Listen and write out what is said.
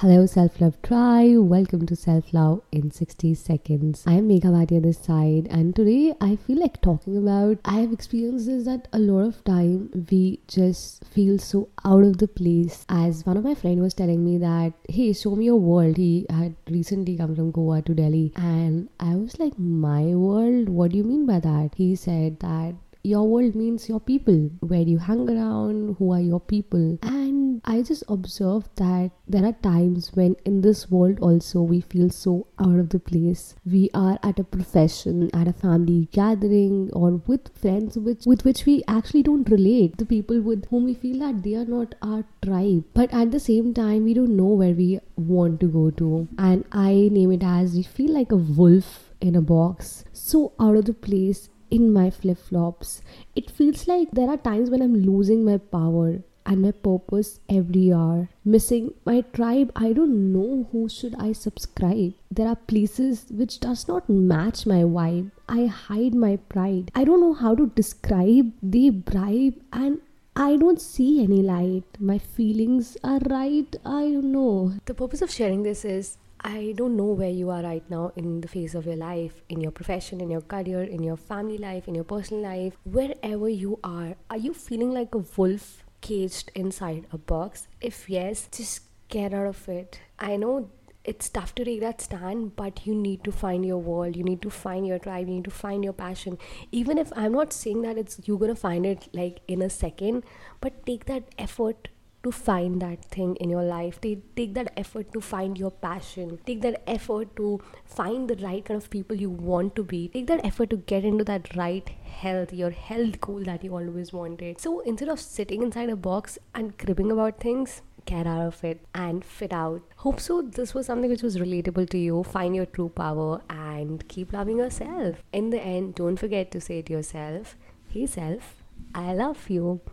Hello, Self Love Tribe. Welcome to Self Love in 60 Seconds. I am Megha Bhatia this side, and today I feel like talking about. I have experiences that a lot of time we just feel so out of the place. As one of my friend was telling me that, hey, show me your world. He had recently come from Goa to Delhi, and I was like, my world? What do you mean by that? He said that your world means your people, where you hang around, who are your people. And I just observed that there are times when in this world also we feel so out of the place. We are at a profession, at a family gathering, or with friends which with which we actually don't relate. The people with whom we feel that they are not our tribe. But at the same time we don't know where we want to go to. And I name it as we feel like a wolf in a box, so out of the place in my flip flops. It feels like there are times when I'm losing my power and my purpose every hour missing my tribe i don't know who should i subscribe there are places which does not match my vibe i hide my pride i don't know how to describe the bribe and I don't see any light. My feelings are right. I don't know. The purpose of sharing this is I don't know where you are right now in the phase of your life, in your profession, in your career, in your family life, in your personal life, wherever you are. Are you feeling like a wolf caged inside a box? If yes, just get out of it. I know it's tough to take that stand, but you need to find your world. You need to find your tribe. You need to find your passion. Even if I'm not saying that it's you're gonna find it like in a second, but take that effort to find that thing in your life take, take that effort to find your passion take that effort to find the right kind of people you want to be take that effort to get into that right health your health goal that you always wanted so instead of sitting inside a box and cribbing about things get out of it and fit out. Hope so. This was something which was relatable to you. Find your true power and keep loving yourself. In the end, don't forget to say to yourself, Hey, self, I love you.